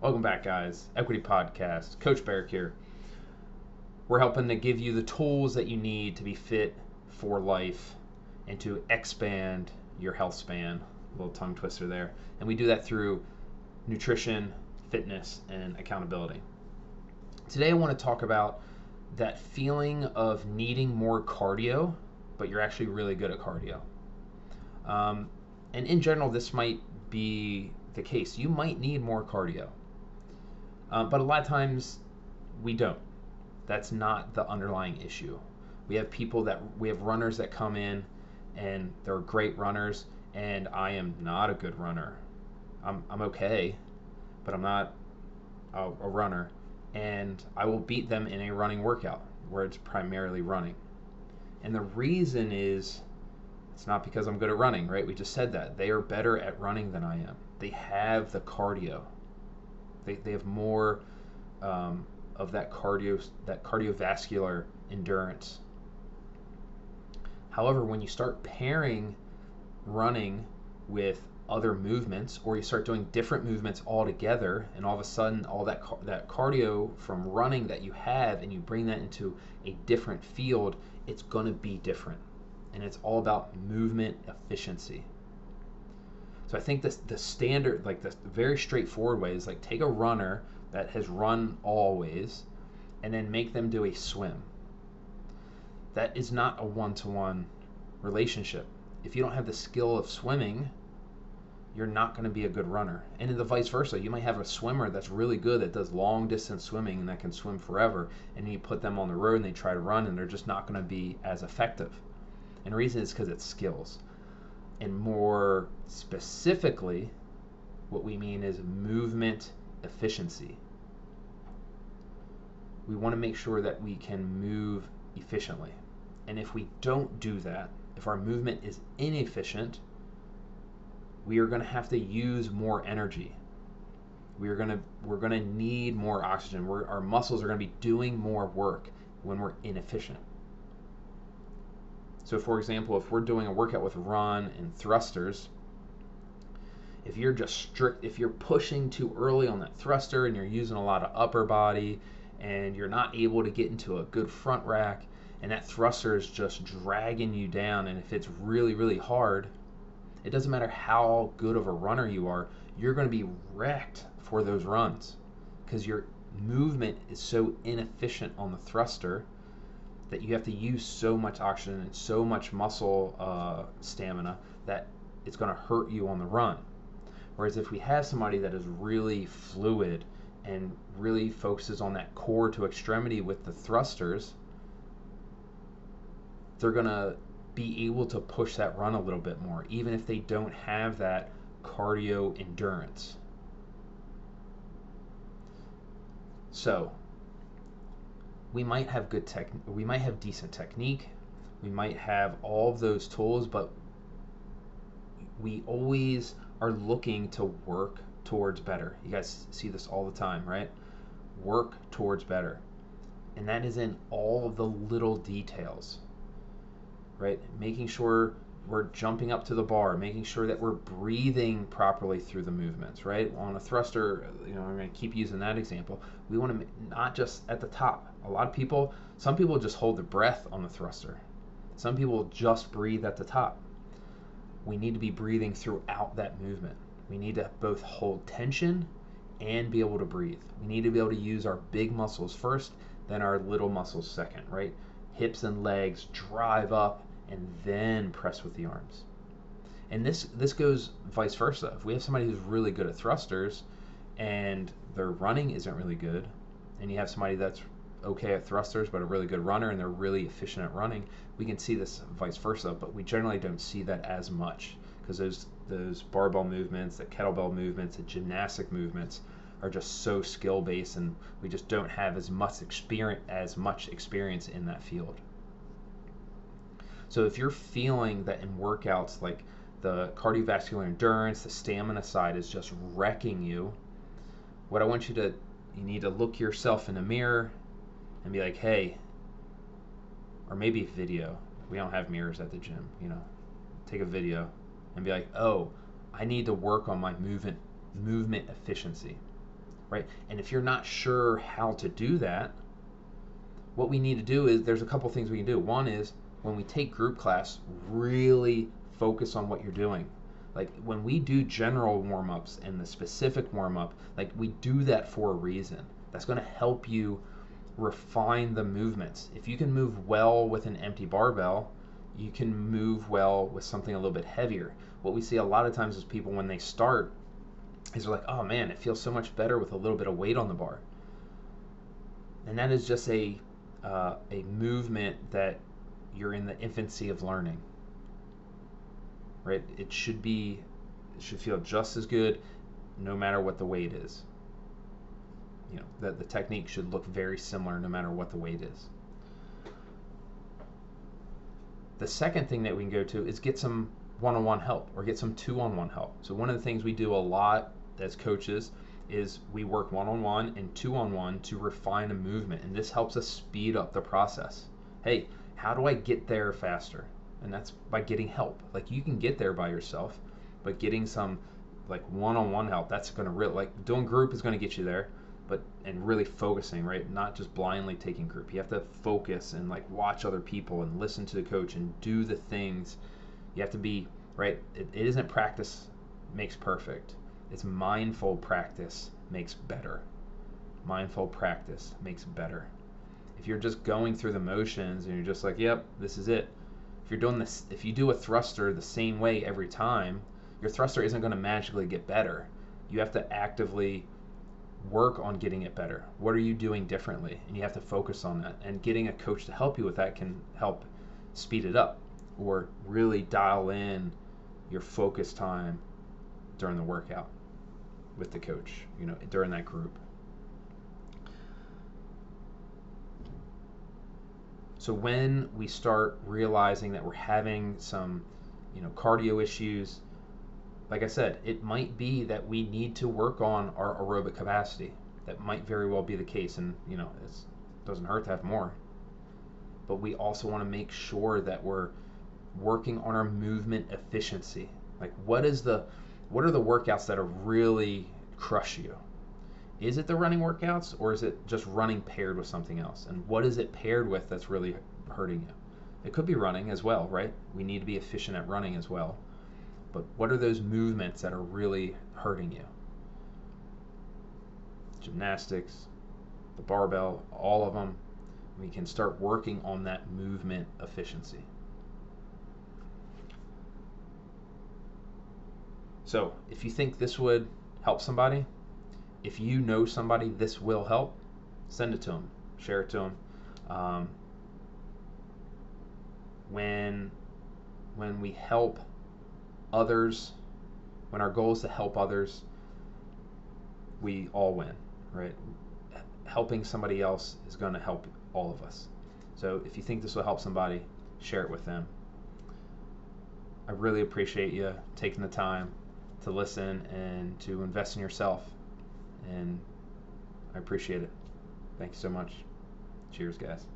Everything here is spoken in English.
Welcome back, guys. Equity Podcast. Coach Berek here. We're helping to give you the tools that you need to be fit for life and to expand your health span. A little tongue twister there. And we do that through nutrition, fitness, and accountability. Today, I want to talk about that feeling of needing more cardio, but you're actually really good at cardio. Um, and in general, this might be the case. You might need more cardio, um, but a lot of times we don't. That's not the underlying issue. We have people that we have runners that come in and they're great runners, and I am not a good runner. I'm, I'm okay, but I'm not a, a runner. And I will beat them in a running workout where it's primarily running. And the reason is it's not because I'm good at running, right? We just said that. They are better at running than I am. They have the cardio. They, they have more um, of that cardio that cardiovascular endurance. However, when you start pairing running with other movements or you start doing different movements altogether and all of a sudden all that that cardio from running that you have and you bring that into a different field it's going to be different and it's all about movement efficiency. So I think this the standard, like the very straightforward way is like take a runner that has run always and then make them do a swim. That is not a one-to-one relationship. If you don't have the skill of swimming, you're not going to be a good runner. And the vice versa, you might have a swimmer that's really good that does long distance swimming and that can swim forever, and you put them on the road and they try to run and they're just not going to be as effective. And the reason is because it's skills. And more specifically, what we mean is movement efficiency. We want to make sure that we can move efficiently. And if we don't do that, if our movement is inefficient, we are going to have to use more energy. We are going to we're going to need more oxygen. We're, our muscles are going to be doing more work when we're inefficient. So for example, if we're doing a workout with run and thrusters, if you're just strict, if you're pushing too early on that thruster and you're using a lot of upper body and you're not able to get into a good front rack and that thruster is just dragging you down and if it's really, really hard, it doesn't matter how good of a runner you are, you're going to be wrecked for those runs because your movement is so inefficient on the thruster that you have to use so much oxygen and so much muscle uh, stamina that it's going to hurt you on the run. Whereas if we have somebody that is really fluid and really focuses on that core to extremity with the thrusters, they're going to be able to push that run a little bit more, even if they don't have that cardio endurance. So, we might have good tech we might have decent technique we might have all of those tools but we always are looking to work towards better. You guys see this all the time right? Work towards better. And that is in all of the little details right? Making sure we're jumping up to the bar, making sure that we're breathing properly through the movements, right? On a thruster, you know, I'm going to keep using that example. We want to not just at the top. A lot of people, some people just hold their breath on the thruster. Some people just breathe at the top. We need to be breathing throughout that movement. We need to both hold tension and be able to breathe. We need to be able to use our big muscles first, then our little muscles second, right? Hips and legs drive up and then press with the arms. And this this goes vice versa. If we have somebody who's really good at thrusters and their running isn't really good, and you have somebody that's okay at thrusters but a really good runner and they're really efficient at running, we can see this vice versa, but we generally don't see that as much because those those barbell movements, the kettlebell movements, the gymnastic movements are just so skill based and we just don't have as much experience as much experience in that field. So if you're feeling that in workouts, like the cardiovascular endurance, the stamina side is just wrecking you, what I want you to, you need to look yourself in the mirror and be like, hey, or maybe video. We don't have mirrors at the gym, you know. Take a video and be like, oh, I need to work on my movement movement efficiency. right? And if you're not sure how to do that, what we need to do is there's a couple things we can do. One is when we take group class, really focus on what you're doing. Like when we do general warm ups and the specific warm up, like we do that for a reason. That's going to help you refine the movements. If you can move well with an empty barbell, you can move well with something a little bit heavier. What we see a lot of times is people when they start is they're like, oh man, it feels so much better with a little bit of weight on the bar. And that is just a uh, a movement that you're in the infancy of learning. Right? It should be it should feel just as good no matter what the weight is. You know, that the technique should look very similar no matter what the weight is. The second thing that we can go to is get some one-on-one help or get some two-on-one help. So one of the things we do a lot as coaches is we work one-on-one and two-on-one to refine a movement and this helps us speed up the process. Hey, how do I get there faster? And that's by getting help. Like you can get there by yourself, but getting some like one-on-one help, that's going to really like doing group is going to get you there, but and really focusing, right? Not just blindly taking group. You have to focus and like watch other people and listen to the coach and do the things. You have to be right. it, it isn't practice makes perfect it's mindful practice makes better. Mindful practice makes better. If you're just going through the motions and you're just like, yep, this is it. If you're doing this, if you do a thruster the same way every time, your thruster isn't going to magically get better. You have to actively work on getting it better. What are you doing differently? And you have to focus on that. And getting a coach to help you with that can help speed it up or really dial in your focus time during the workout with the coach, you know, during that group. So when we start realizing that we're having some, you know, cardio issues, like I said, it might be that we need to work on our aerobic capacity. That might very well be the case, and you know, it doesn't hurt to have more. But we also want to make sure that we're working on our movement efficiency. Like, what is the what are the workouts that are really crush you? Is it the running workouts or is it just running paired with something else? And what is it paired with that's really hurting you? It could be running as well, right? We need to be efficient at running as well. But what are those movements that are really hurting you? Gymnastics, the barbell, all of them. We can start working on that movement efficiency. So if you think this would help somebody, if you know somebody this will help, send it to them, share it to them. Um, when when we help others, when our goal is to help others, we all win, right? Helping somebody else is going to help all of us. So if you think this will help somebody, share it with them. I really appreciate you taking the time to listen and to invest in yourself. And I appreciate it. Thank you so much. Cheers, guys.